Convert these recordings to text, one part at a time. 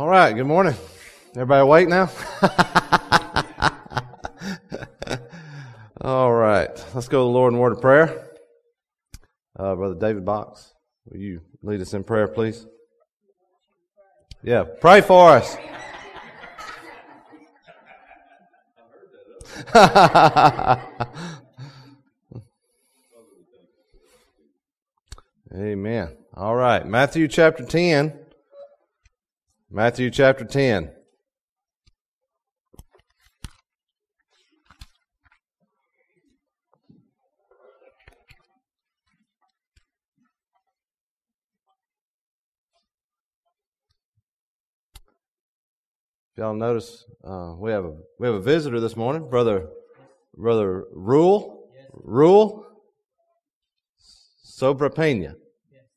All right, good morning. Everybody awake now? All right, let's go to the Lord in word of prayer. Uh, Brother David Box, will you lead us in prayer, please? Yeah, pray for us. Amen. All right, Matthew chapter 10. Matthew chapter 10. If y'all notice, uh, we have a we have a visitor this morning, brother brother Rule Rule Sobra Pena.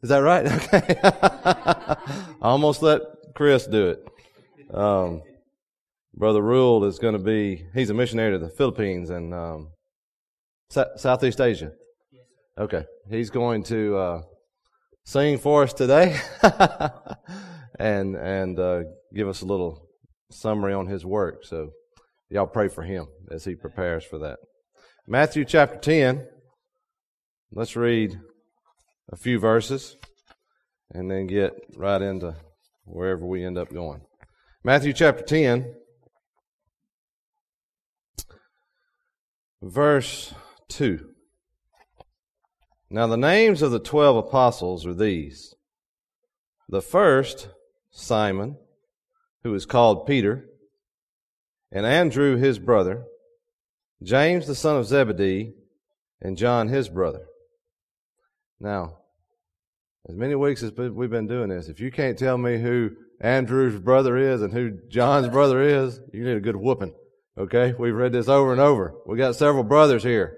Is that right? Okay. Almost let Chris do it. Um, brother Rule is going to be he's a missionary to the Philippines and um, Southeast Asia. Okay, he's going to uh, sing for us today and and uh, give us a little summary on his work. So y'all pray for him as he prepares for that. Matthew chapter 10. Let's read a few verses and then get right into wherever we end up going. Matthew chapter 10, verse 2. Now the names of the twelve apostles are these. The first, Simon, who is called Peter, and Andrew his brother, James the son of Zebedee, and John his brother. Now, as many weeks as we've been doing this, if you can't tell me who Andrew's brother is and who John's brother is, you need a good whooping. Okay? We've read this over and over. We got several brothers here.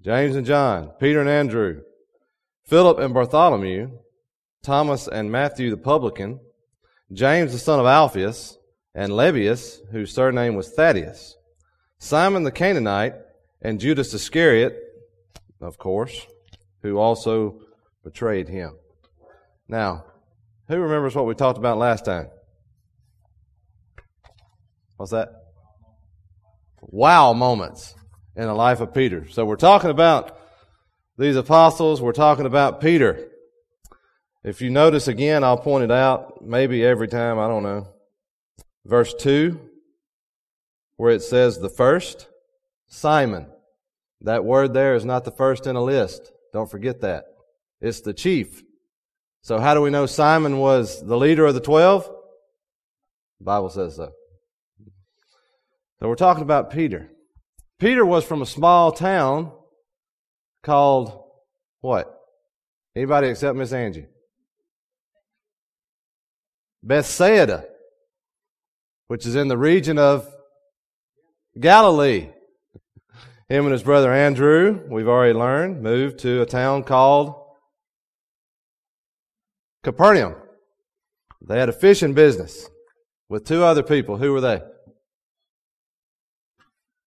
James and John, Peter and Andrew, Philip and Bartholomew, Thomas and Matthew the publican, James the son of Alphaeus, and Lebbaeus, whose surname was Thaddaeus, Simon the Canaanite, and Judas Iscariot, of course, who also betrayed him. Now, who remembers what we talked about last time? What's that? Wow moments in the life of Peter. So we're talking about these apostles, we're talking about Peter. If you notice again, I'll point it out maybe every time, I don't know. Verse 2, where it says the first, Simon. That word there is not the first in a list. Don't forget that. It's the chief. So how do we know Simon was the leader of the twelve? The Bible says so. So we're talking about Peter. Peter was from a small town called what? Anybody except Miss Angie? Bethsaida, which is in the region of Galilee. Him and his brother Andrew, we've already learned, moved to a town called Capernaum. They had a fishing business with two other people. Who were they?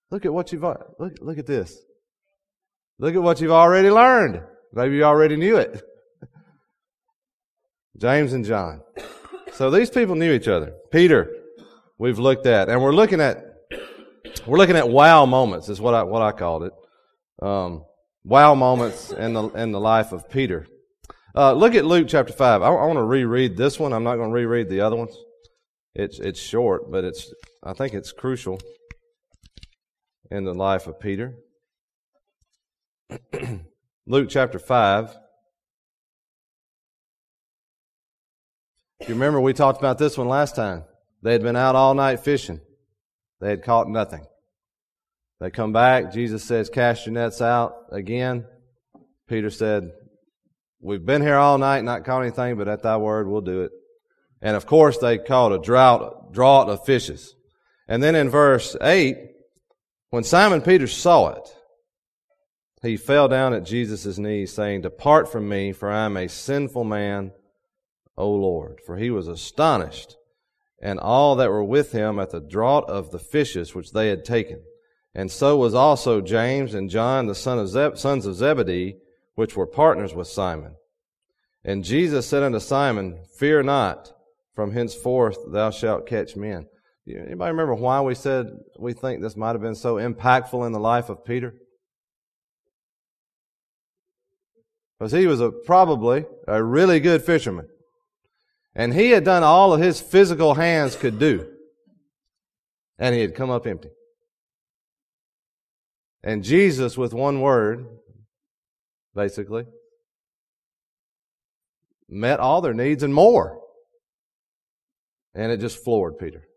Look at what you've look look at this. Look at what you've already learned. Maybe you already knew it. James and John. So these people knew each other. Peter, we've looked at, and we're looking at we're looking at wow moments. Is what I what I called it. Um, wow moments in the in the life of Peter. Uh, look at Luke chapter five. I, I want to reread this one. I'm not going to reread the other ones. It's it's short, but it's I think it's crucial in the life of Peter. Luke chapter five. If you remember, we talked about this one last time. They had been out all night fishing. They had caught nothing. They come back. Jesus says, Cast your nets out again. Peter said, We've been here all night, not caught anything, but at thy word we'll do it. And of course, they caught a drought, draught of fishes. And then in verse 8, when Simon Peter saw it, he fell down at Jesus' knees, saying, Depart from me, for I am a sinful man O Lord. For he was astonished, and all that were with him at the draught of the fishes which they had taken. And so was also James and John, the son of sons of Zebedee, which were partners with Simon. And Jesus said unto Simon, Fear not, from henceforth thou shalt catch men. Anybody remember why we said we think this might have been so impactful in the life of Peter? Because he was a, probably a really good fisherman. And he had done all of his physical hands could do. And he had come up empty. And Jesus, with one word, basically, met all their needs and more. And it just floored Peter.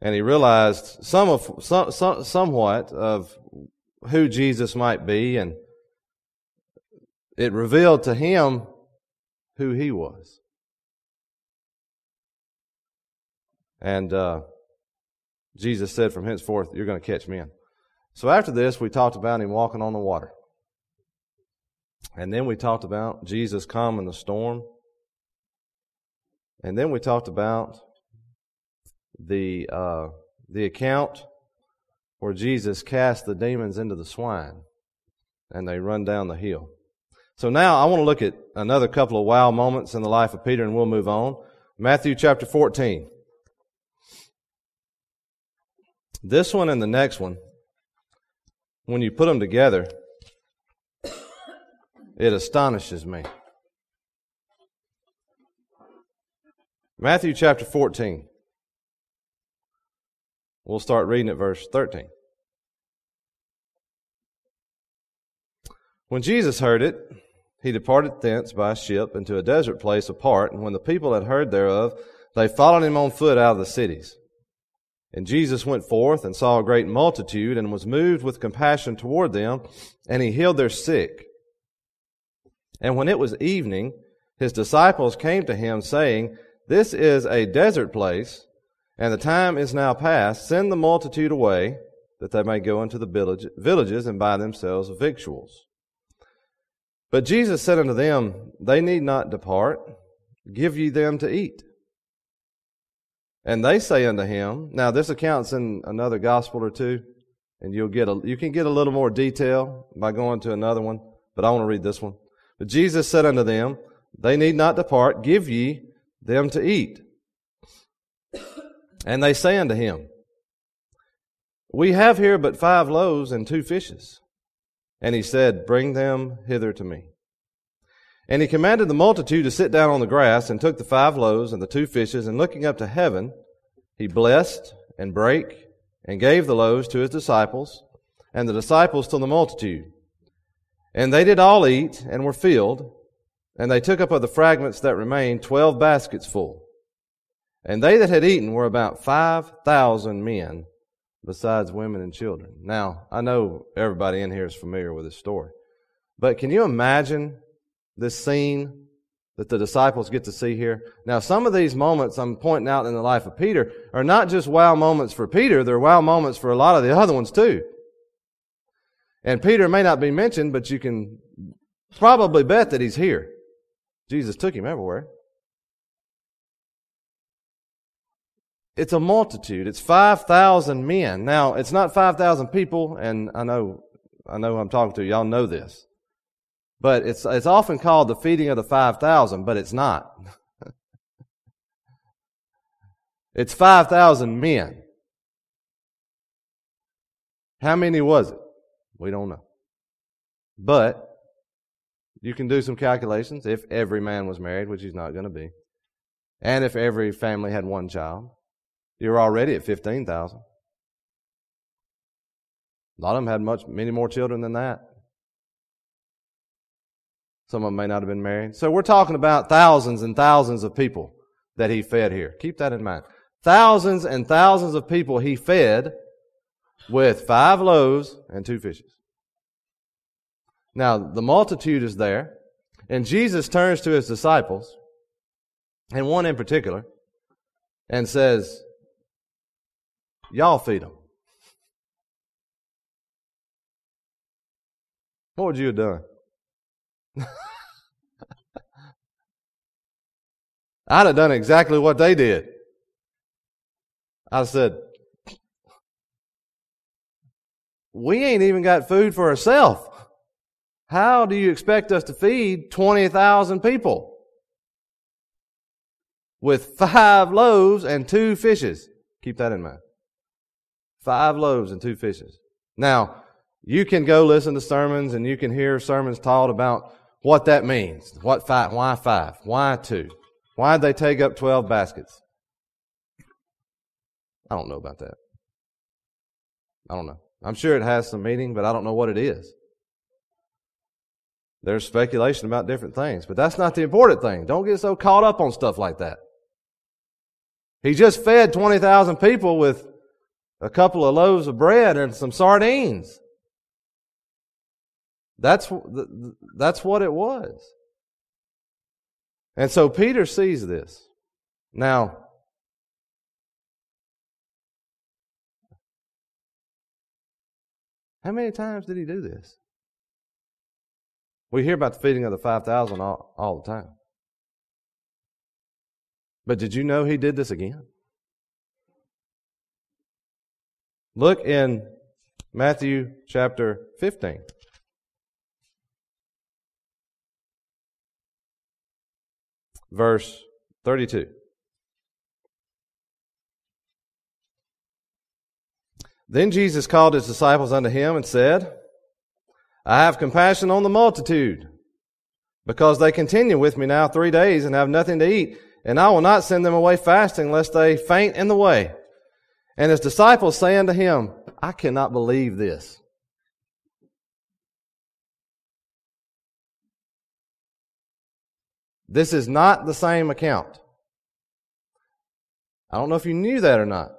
And he realized some of, some, some, somewhat of who Jesus might be, and it revealed to him who he was. And uh, Jesus said, From henceforth, you're going to catch men. So after this, we talked about him walking on the water. And then we talked about Jesus calming the storm. And then we talked about the uh, the account where Jesus cast the demons into the swine, and they run down the hill. So now I want to look at another couple of wow moments in the life of Peter, and we'll move on. Matthew chapter fourteen. This one and the next one, when you put them together, it astonishes me. Matthew chapter 14. We'll start reading at verse 13. When Jesus heard it, he departed thence by ship into a desert place apart, and when the people had heard thereof, they followed him on foot out of the cities. And Jesus went forth and saw a great multitude, and was moved with compassion toward them, and he healed their sick. And when it was evening, his disciples came to him, saying, This is a desert place, and the time is now past. Send the multitude away, that they may go into the village, villages and buy themselves victuals. But Jesus said unto them, They need not depart. Give ye them to eat. And they say unto him, Now this account's in another gospel or two, and you'll get a, you can get a little more detail by going to another one, but I want to read this one. But Jesus said unto them, They need not depart, give ye them to eat. And they say unto him, We have here but five loaves and two fishes. And he said, Bring them hither to me. And he commanded the multitude to sit down on the grass, and took the five loaves and the two fishes, and looking up to heaven, he blessed and brake, and gave the loaves to his disciples, and the disciples to the multitude. And they did all eat and were filled, and they took up of the fragments that remained twelve baskets full. And they that had eaten were about five thousand men, besides women and children. Now, I know everybody in here is familiar with this story. But can you imagine this scene that the disciples get to see here? Now, some of these moments I'm pointing out in the life of Peter are not just wow moments for Peter, they're wow moments for a lot of the other ones too. And Peter may not be mentioned, but you can probably bet that he's here. Jesus took him everywhere. It's a multitude. It's 5,000 men. Now, it's not 5,000 people, and I know, I know who I'm talking to. Y'all know this. But it's, it's often called the feeding of the 5,000, but it's not. it's 5,000 men. How many was it? We don't know. But you can do some calculations if every man was married, which he's not going to be, and if every family had one child. You're already at 15,000. A lot of them had much, many more children than that. Some of them may not have been married. So we're talking about thousands and thousands of people that he fed here. Keep that in mind. Thousands and thousands of people he fed with five loaves and two fishes. Now, the multitude is there, and Jesus turns to his disciples, and one in particular, and says, Y'all feed them. What would you have done? I'd have done exactly what they did. I said, we ain't even got food for ourselves. How do you expect us to feed 20,000 people? with five loaves and two fishes. Keep that in mind. Five loaves and two fishes. Now, you can go listen to sermons and you can hear sermons taught about what that means. What five? Why five? Why two? Why'd they take up 12 baskets? I don't know about that. I don't know. I'm sure it has some meaning, but I don't know what it is. There's speculation about different things, but that's not the important thing. Don't get so caught up on stuff like that. He just fed 20,000 people with a couple of loaves of bread and some sardines. That's, that's what it was. And so Peter sees this. Now, how many times did he do this? We hear about the feeding of the 5,000 all, all the time. But did you know he did this again? Look in Matthew chapter 15. Verse 32. Then Jesus called his disciples unto him and said, I have compassion on the multitude, because they continue with me now three days and have nothing to eat, and I will not send them away fasting lest they faint in the way. And his disciples say unto him, I cannot believe this. This is not the same account. I don't know if you knew that or not.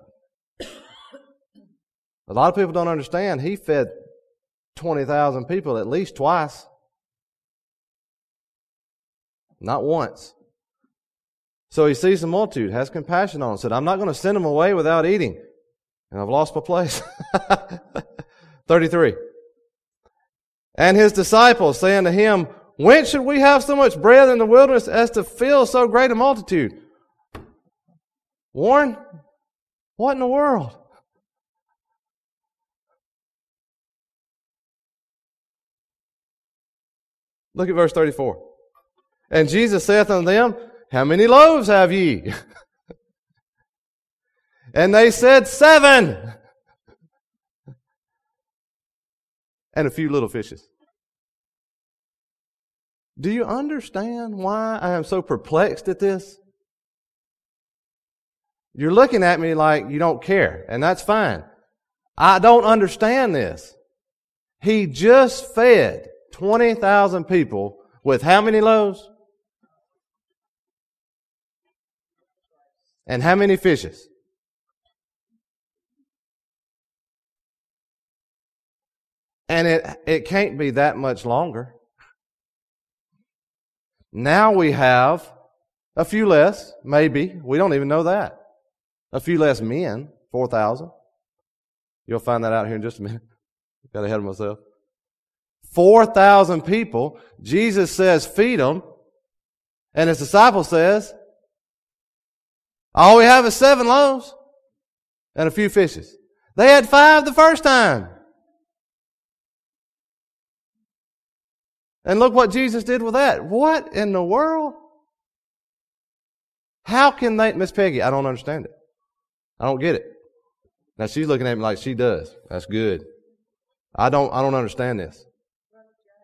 A lot of people don't understand. He fed 20,000 people at least twice. Not once. So he sees the multitude, has compassion on them, said, I'm not going to send them away without eating. And I've lost my place. 33. And his disciples saying to him, When should we have so much bread in the wilderness as to fill so great a multitude? Warren, what in the world? Look at verse 34. And Jesus saith unto them, How many loaves have ye? and they said, Seven. and a few little fishes. Do you understand why I am so perplexed at this? You're looking at me like you don't care, and that's fine. I don't understand this. He just fed 20,000 people with how many loaves? And how many fishes? And it, it can't be that much longer. Now we have a few less, maybe. We don't even know that. A few less men, 4,000. You'll find that out here in just a minute. Got ahead of myself. 4,000 people. Jesus says, feed them. And his disciple says, all we have is seven loaves and a few fishes. They had five the first time. And look what Jesus did with that. What in the world? How can they, Miss Peggy, I don't understand it. I don't get it. Now she's looking at me like she does. That's good. I don't, I don't understand this.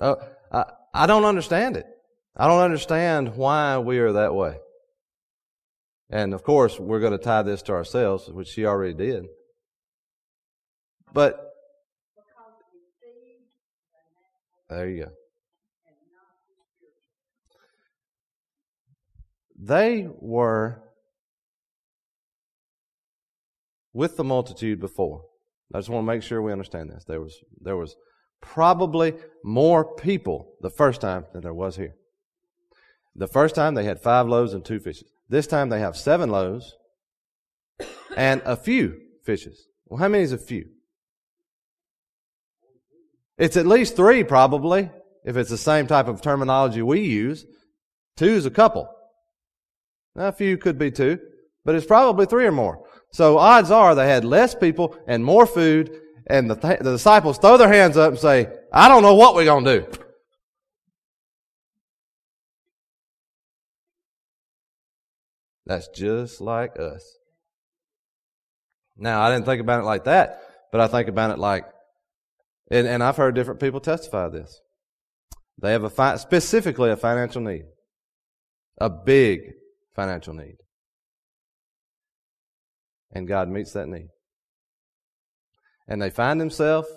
Uh, I, I don't understand it. I don't understand why we are that way. And of course, we're going to tie this to ourselves, which she already did. But there you go. They were with the multitude before. I just want to make sure we understand this. There was there was probably more people the first time than there was here. The first time they had five loaves and two fishes. This time they have seven loaves and a few fishes. Well, how many is a few? It's at least three, probably, if it's the same type of terminology we use. Two is a couple. Now, a few could be two, but it's probably three or more. So odds are they had less people and more food, and the, th- the disciples throw their hands up and say, I don't know what we're going to do. That's just like us. Now, I didn't think about it like that, but I think about it like, and, and I've heard different people testify this. They have a fi- specifically a financial need, a big financial need, and God meets that need. And they find themselves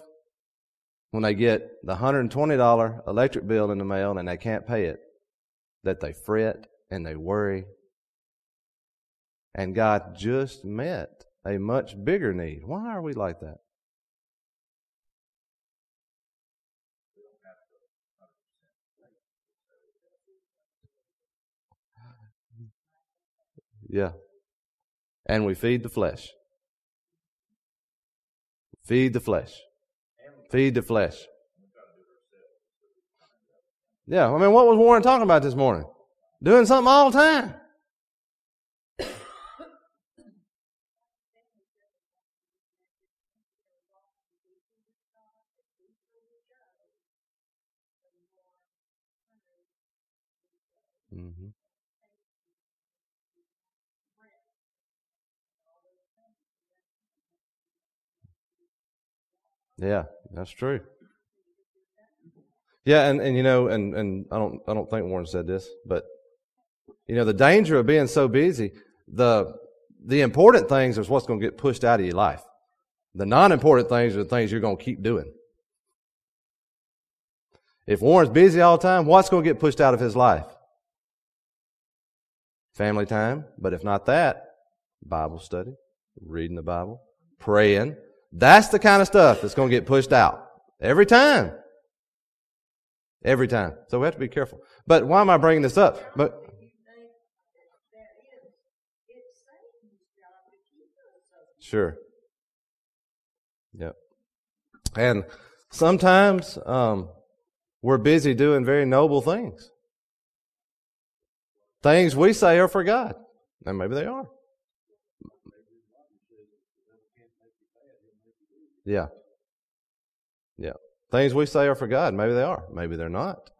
when they get the $120 electric bill in the mail and they can't pay it, that they fret and they worry. And God just met a much bigger need. Why are we like that? Yeah. And we feed the flesh. Feed the flesh. Feed the flesh. Yeah, I mean, what was Warren talking about this morning? Doing something all the time. Mm-hmm. Yeah, that's true. Yeah, and, and you know, and, and I don't I don't think Warren said this, but you know, the danger of being so busy, the the important things is what's going to get pushed out of your life. The non important things are the things you're going to keep doing. If Warren's busy all the time, what's going to get pushed out of his life? Family time, but if not that, Bible study, reading the Bible, praying. That's the kind of stuff that's going to get pushed out. Every time. Every time. So we have to be careful. But why am I bringing this up? But Sure. Yep. And sometimes um, we're busy doing very noble things. Things we say are for God. And maybe they are. Yeah. Yeah. Things we say are for God. Maybe they are. Maybe they're not.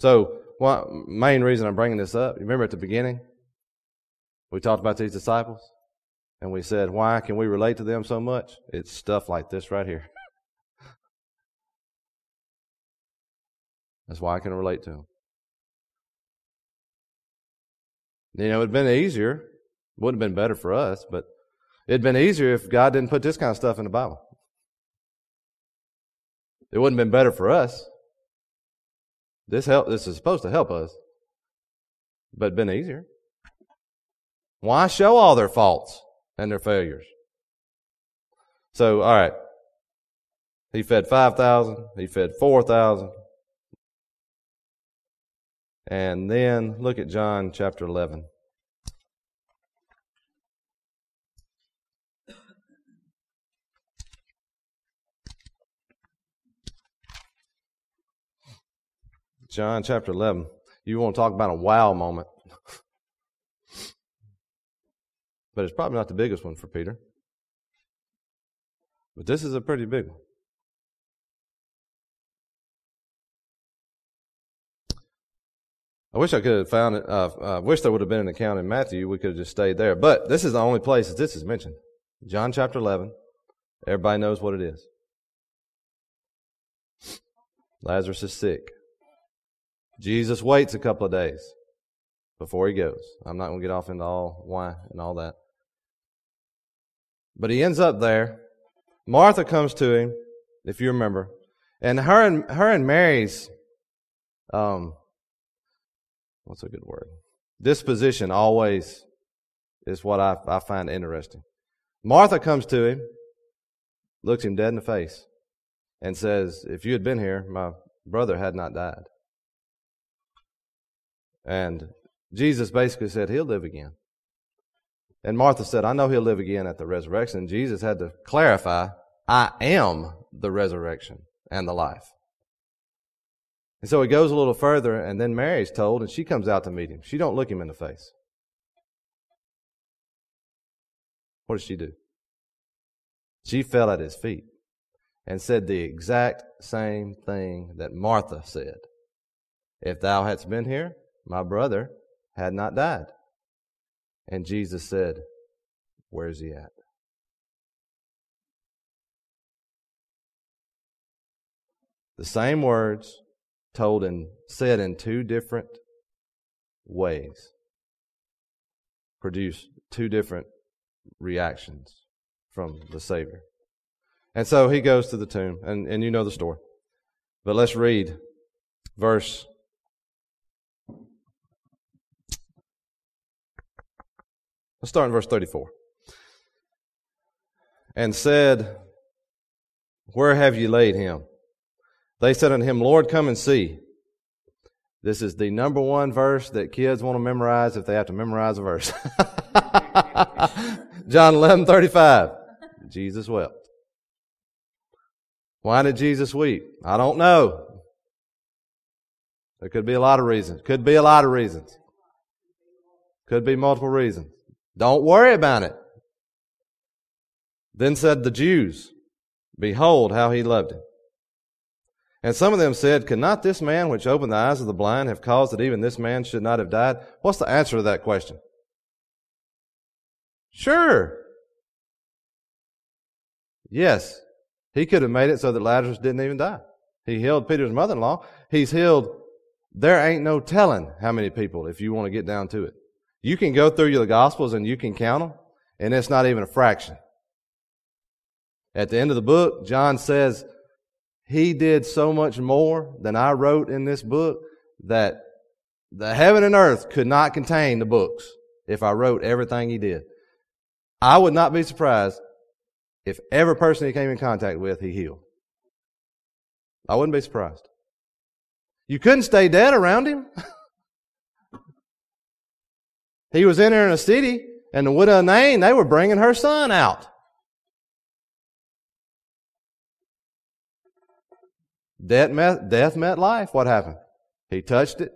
So, what main reason I'm bringing this up? Remember at the beginning, we talked about these disciples, and we said, why can we relate to them so much? It's stuff like this right here. That's why I can relate to them. You know, it'd been easier. Wouldn't have been better for us, but it'd been easier if God didn't put this kind of stuff in the Bible. It wouldn't have been better for us. This help this is supposed to help us. But been easier. Why show all their faults and their failures? So, all right. He fed 5,000. He fed 4,000. And then look at John chapter 11. John chapter 11. You want to talk about a wow moment. but it's probably not the biggest one for Peter. But this is a pretty big one. I wish I could have found it. Uh, I wish there would have been an account in Matthew. We could have just stayed there. But this is the only place that this is mentioned. John chapter 11. Everybody knows what it is. Lazarus is sick. Jesus waits a couple of days before he goes. I'm not going to get off into all why and all that. But he ends up there. Martha comes to him, if you remember, and her and her and Mary's um, what's a good word? Disposition always is what I, I find interesting. Martha comes to him, looks him dead in the face, and says, If you had been here, my brother had not died. And Jesus basically said, He'll live again. And Martha said, I know he'll live again at the resurrection. Jesus had to clarify, I am the resurrection and the life. And so he goes a little further, and then Mary's told, and she comes out to meet him. She don't look him in the face. What does she do? She fell at his feet and said the exact same thing that Martha said. If thou hadst been here, my brother had not died. And Jesus said, Where's he at? The same words told and said in two different ways produce two different reactions from the Savior. And so he goes to the tomb, and, and you know the story. But let's read verse Let's start in verse 34. And said, Where have you laid him? They said unto him, Lord, come and see. This is the number one verse that kids want to memorize if they have to memorize a verse. John 11, 35. Jesus wept. Why did Jesus weep? I don't know. There could be a lot of reasons. Could be a lot of reasons. Could be multiple reasons. Don't worry about it. Then said the Jews, Behold how he loved him. And some of them said, Could not this man which opened the eyes of the blind have caused that even this man should not have died? What's the answer to that question? Sure. Yes. He could have made it so that Lazarus didn't even die. He healed Peter's mother in law. He's healed, there ain't no telling how many people if you want to get down to it. You can go through the Gospels and you can count them, and it's not even a fraction. At the end of the book, John says, He did so much more than I wrote in this book that the heaven and earth could not contain the books if I wrote everything he did. I would not be surprised if every person he came in contact with, he healed. I wouldn't be surprised. You couldn't stay dead around him. He was entering a city, and the widow of Nain, they were bringing her son out. Death met, death met life. What happened? He touched it.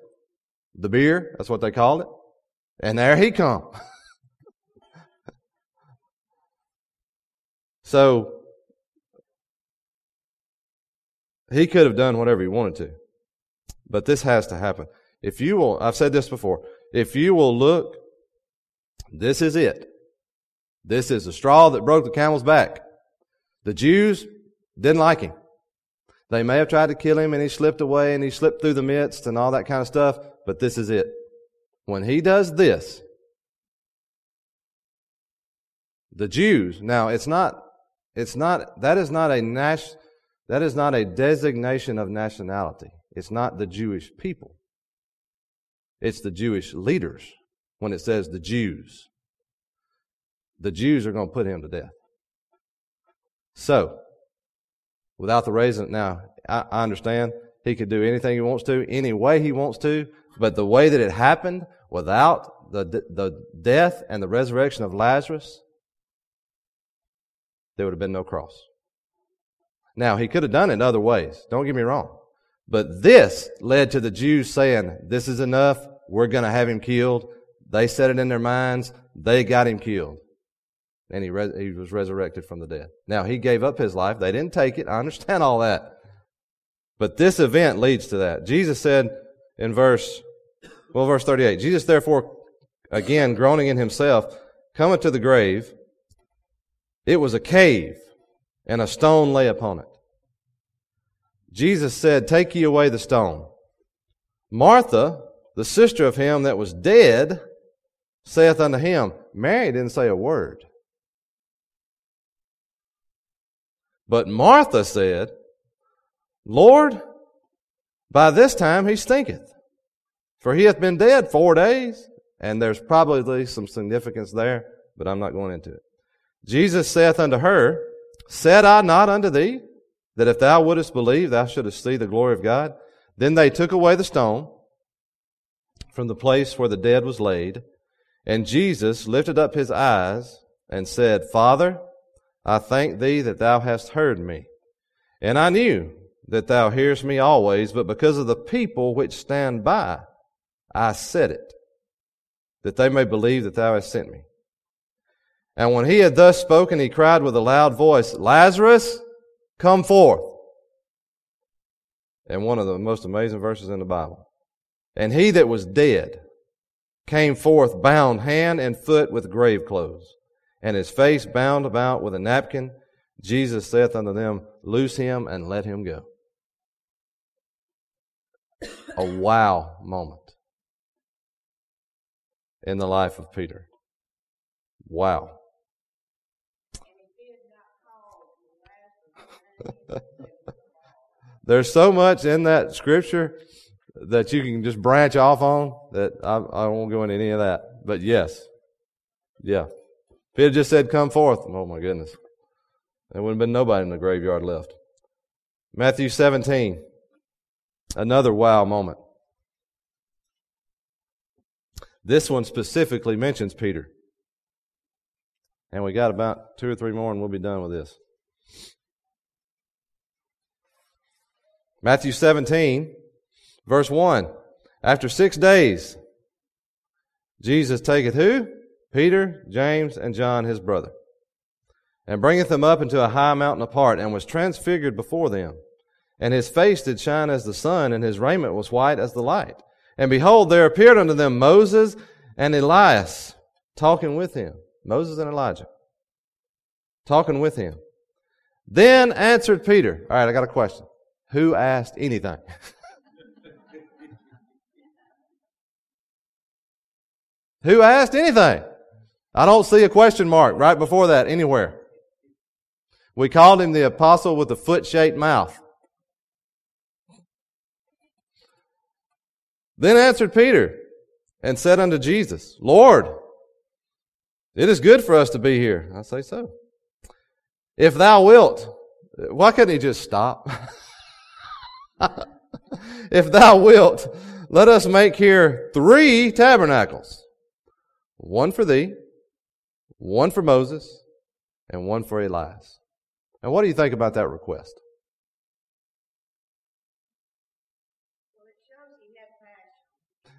The bier, that's what they called it. And there he come. so, he could have done whatever he wanted to. But this has to happen. If you will, I've said this before, if you will look this is it. This is the straw that broke the camel's back. The Jews didn't like him. They may have tried to kill him and he slipped away and he slipped through the midst and all that kind of stuff, but this is it. When he does this, the Jews, now it's not, it's not, that is not a nas, that is not a designation of nationality. It's not the Jewish people. It's the Jewish leaders when it says the Jews. The Jews are going to put him to death. So, without the raising, now, I, I understand he could do anything he wants to, any way he wants to, but the way that it happened without the, the death and the resurrection of Lazarus, there would have been no cross. Now, he could have done it other ways. Don't get me wrong. But this led to the Jews saying, this is enough. We're going to have him killed. They set it in their minds. They got him killed. And he, he was resurrected from the dead. Now, he gave up his life. They didn't take it. I understand all that. But this event leads to that. Jesus said in verse, well, verse 38, Jesus therefore, again, groaning in himself, cometh to the grave. It was a cave, and a stone lay upon it. Jesus said, Take ye away the stone. Martha, the sister of him that was dead, saith unto him, Mary didn't say a word. But Martha said, Lord, by this time he stinketh, for he hath been dead four days. And there's probably some significance there, but I'm not going into it. Jesus saith unto her, Said I not unto thee that if thou wouldest believe, thou shouldest see the glory of God. Then they took away the stone from the place where the dead was laid, and Jesus lifted up his eyes and said, Father, I thank thee that thou hast heard me. And I knew that thou hearest me always, but because of the people which stand by, I said it, that they may believe that thou hast sent me. And when he had thus spoken, he cried with a loud voice, Lazarus, come forth. And one of the most amazing verses in the Bible. And he that was dead came forth bound hand and foot with grave clothes, and his face bound about with a napkin. Jesus saith unto them, Loose him and let him go. A wow moment in the life of Peter. Wow. There's so much in that scripture that you can just branch off on that I, I won't go into any of that. But yes, yeah. If he had just said, come forth, oh my goodness, there wouldn't have been nobody in the graveyard left. Matthew 17, another wow moment. This one specifically mentions Peter. And we got about two or three more and we'll be done with this. Matthew 17, verse 1. After six days, Jesus taketh who? Peter, James, and John his brother, and bringeth them up into a high mountain apart, and was transfigured before them. And his face did shine as the sun, and his raiment was white as the light. And behold, there appeared unto them Moses and Elias talking with him. Moses and Elijah talking with him. Then answered Peter. All right, I got a question. Who asked anything? Who asked anything? I don't see a question mark right before that anywhere. We called him the apostle with the foot shaped mouth. Then answered Peter and said unto Jesus, Lord, it is good for us to be here. I say so. If thou wilt, why couldn't he just stop? if thou wilt, let us make here three tabernacles. One for thee, one for Moses, and one for Elias. And what do you think about that request?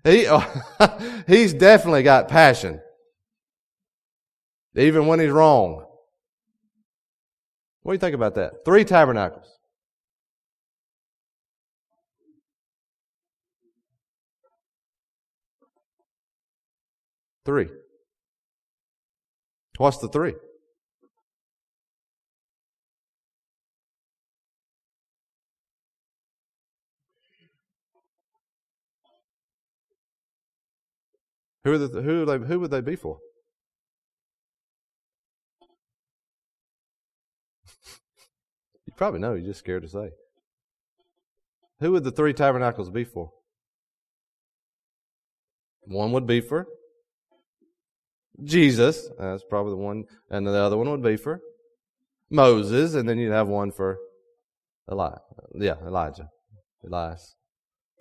He, oh, he's definitely got passion. Even when he's wrong. What do you think about that? Three tabernacles. Three. What's the three? Who, the, who, they, who would they be for? you probably know, you're just scared to say. Who would the three tabernacles be for? One would be for Jesus. That's probably the one. And the other one would be for Moses. And then you'd have one for Elijah. Yeah, Elijah. Elias.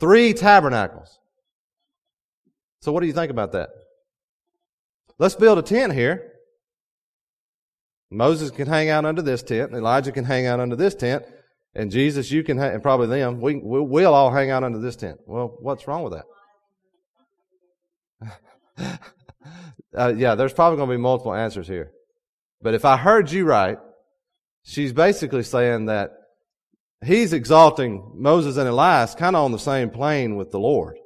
Three tabernacles. So what do you think about that? Let's build a tent here. Moses can hang out under this tent. Elijah can hang out under this tent. And Jesus, you can, ha- and probably them, we, we'll all hang out under this tent. Well, what's wrong with that? uh, yeah, there's probably going to be multiple answers here. But if I heard you right, she's basically saying that he's exalting Moses and Elias kind of on the same plane with the Lord.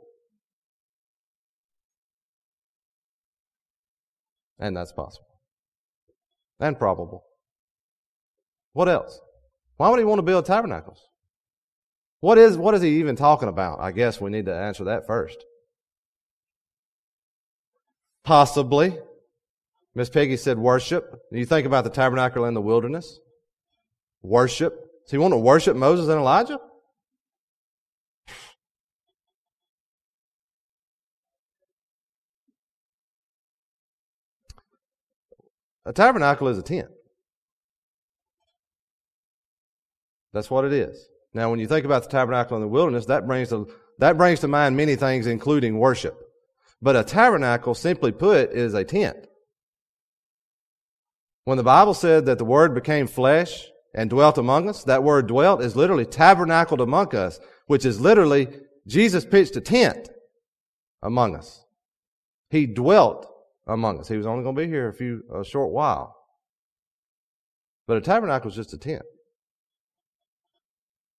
And that's possible. And probable. What else? Why would he want to build tabernacles? What is, what is he even talking about? I guess we need to answer that first. Possibly. Miss Peggy said worship. You think about the tabernacle in the wilderness. Worship. So you want to worship Moses and Elijah? A tabernacle is a tent. That's what it is. Now, when you think about the tabernacle in the wilderness, that brings to, that brings to mind many things, including worship. But a tabernacle, simply put, is a tent. When the Bible said that the Word became flesh and dwelt among us, that word dwelt is literally tabernacled among us, which is literally Jesus pitched a tent among us. He dwelt among us. He was only going to be here a few, a short while. But a tabernacle is just a tent.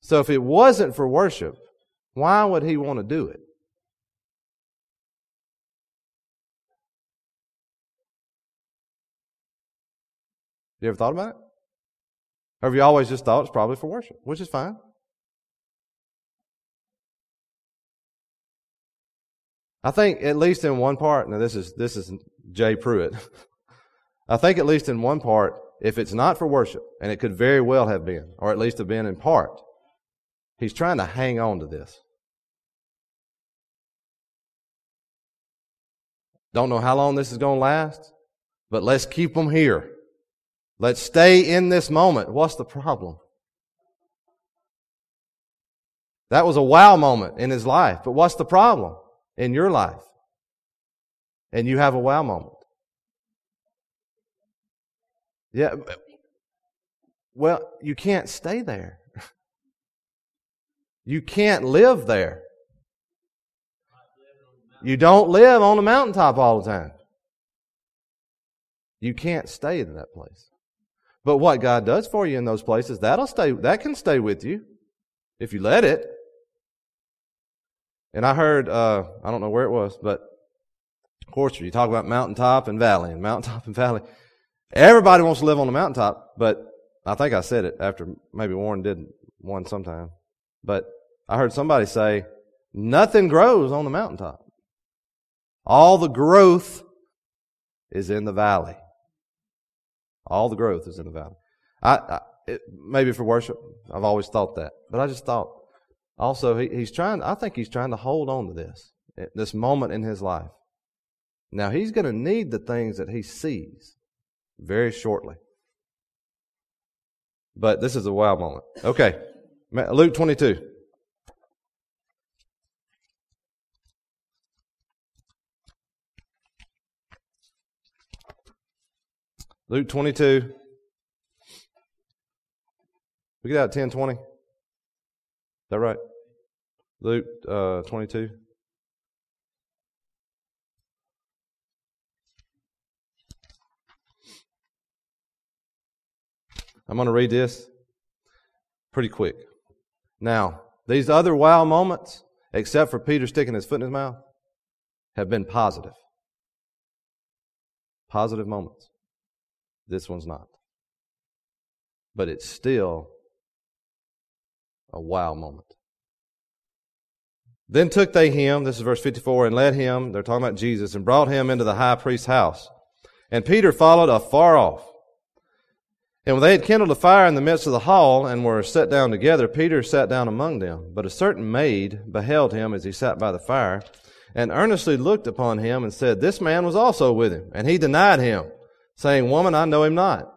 So if it wasn't for worship, why would he want to do it? You ever thought about it? Or have you always just thought it's probably for worship, which is fine? I think at least in one part, now this is this is Jay Pruitt. I think at least in one part, if it's not for worship, and it could very well have been, or at least have been in part, he's trying to hang on to this. Don't know how long this is going to last, but let's keep them here. Let's stay in this moment. What's the problem? That was a wow moment in his life. But what's the problem in your life? And you have a wow moment. Yeah. Well, you can't stay there. You can't live there. You don't live on a mountaintop all the time. You can't stay in that place. But what God does for you in those places, that'll stay, that can stay with you if you let it. And I heard, uh, I don't know where it was, but of course, you talk about mountaintop and valley and mountaintop and valley. Everybody wants to live on the mountaintop, but I think I said it after maybe Warren did one sometime. But I heard somebody say, nothing grows on the mountaintop. All the growth is in the valley. All the growth is in the valley. I, I it, maybe for worship, I've always thought that, but I just thought also he, he's trying. I think he's trying to hold on to this this moment in his life. Now he's going to need the things that he sees very shortly. But this is a wow moment. Okay, Luke twenty-two. Luke 22. We get out at 10 20. Is that right? Luke uh, 22. I'm going to read this pretty quick. Now, these other wow moments, except for Peter sticking his foot in his mouth, have been positive. Positive moments. This one's not. But it's still a wow moment. Then took they him, this is verse 54, and led him, they're talking about Jesus, and brought him into the high priest's house. And Peter followed afar off. And when they had kindled a fire in the midst of the hall and were set down together, Peter sat down among them. But a certain maid beheld him as he sat by the fire, and earnestly looked upon him and said, This man was also with him. And he denied him saying, Woman, I know him not.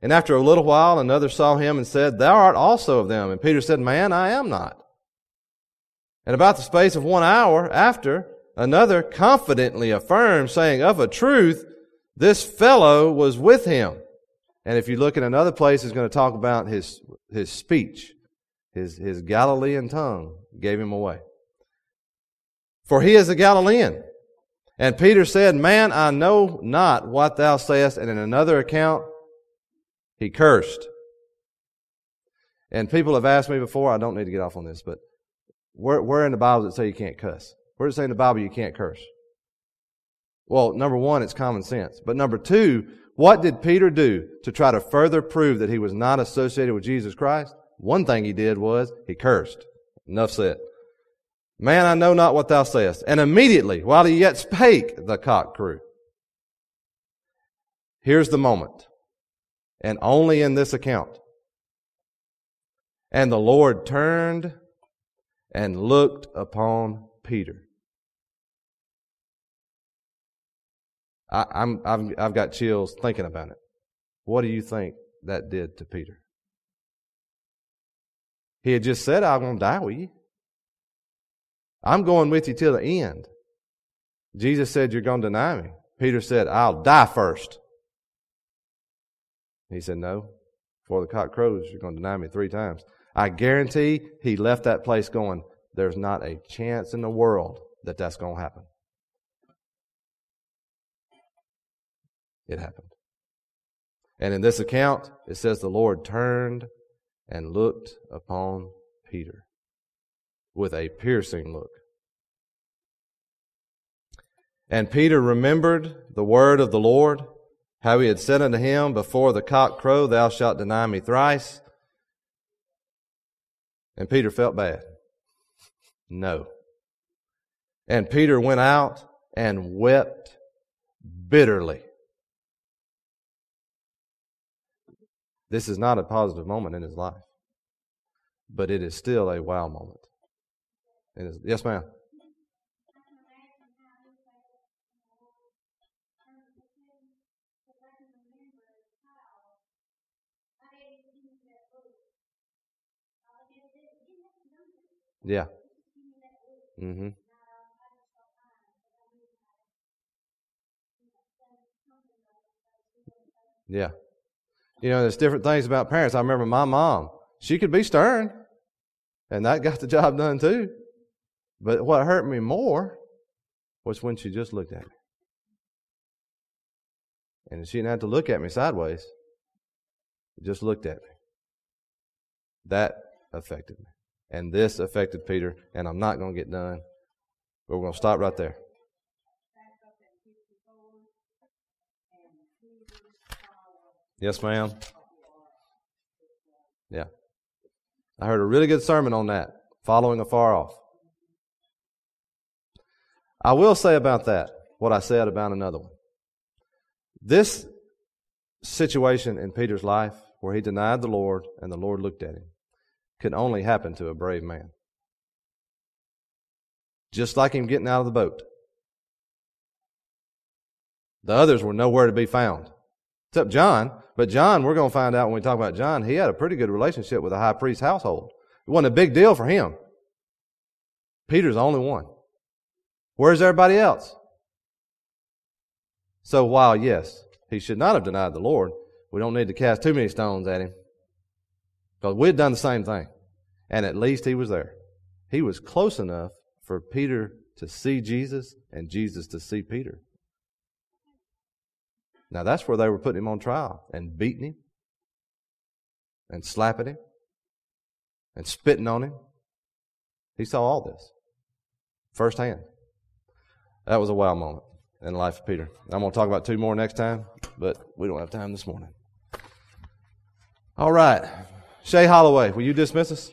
And after a little while, another saw him and said, Thou art also of them. And Peter said, Man, I am not. And about the space of one hour after, another confidently affirmed, saying, Of a truth, this fellow was with him. And if you look in another place, he's going to talk about his, his speech. His, his Galilean tongue gave him away. For he is a Galilean. And Peter said, Man, I know not what thou sayest. And in another account, he cursed. And people have asked me before, I don't need to get off on this, but where, where in the Bible does it say you can't cuss? Where does it say in the Bible you can't curse? Well, number one, it's common sense. But number two, what did Peter do to try to further prove that he was not associated with Jesus Christ? One thing he did was he cursed. Enough said. Man, I know not what thou sayest. And immediately, while he yet spake, the cock crew. Here's the moment. And only in this account. And the Lord turned and looked upon Peter. I, am I've, I've got chills thinking about it. What do you think that did to Peter? He had just said, I'm going to die with you. I'm going with you till the end. Jesus said, You're going to deny me. Peter said, I'll die first. He said, No. Before the cock crows, you're going to deny me three times. I guarantee he left that place going, There's not a chance in the world that that's going to happen. It happened. And in this account, it says the Lord turned and looked upon Peter with a piercing look. And Peter remembered the word of the Lord, how he had said unto him, Before the cock crow, thou shalt deny me thrice. And Peter felt bad. No. And Peter went out and wept bitterly. This is not a positive moment in his life, but it is still a wow moment. Yes, ma'am. Yeah. Mm-hmm. Yeah. You know, there's different things about parents. I remember my mom, she could be stern, and that got the job done too. But what hurt me more was when she just looked at me. And she didn't have to look at me sideways. she Just looked at me. That affected me. And this affected Peter, and I'm not going to get done. But we're going to stop right there. Yes, ma'am. Yeah. I heard a really good sermon on that, following afar off. I will say about that what I said about another one. This situation in Peter's life, where he denied the Lord and the Lord looked at him, can only happen to a brave man. Just like him getting out of the boat. The others were nowhere to be found. Except John. But John, we're going to find out when we talk about John, he had a pretty good relationship with the high priest's household. It wasn't a big deal for him. Peter's the only one. Where's everybody else? So while, yes, he should not have denied the Lord, we don't need to cast too many stones at him. Because we'd done the same thing. And at least he was there. He was close enough for Peter to see Jesus and Jesus to see Peter. Now that's where they were putting him on trial and beating him and slapping him and spitting on him. He saw all this firsthand. That was a wow moment in the life of Peter. I'm going to talk about two more next time, but we don't have time this morning. All right. Shay Holloway, will you dismiss us?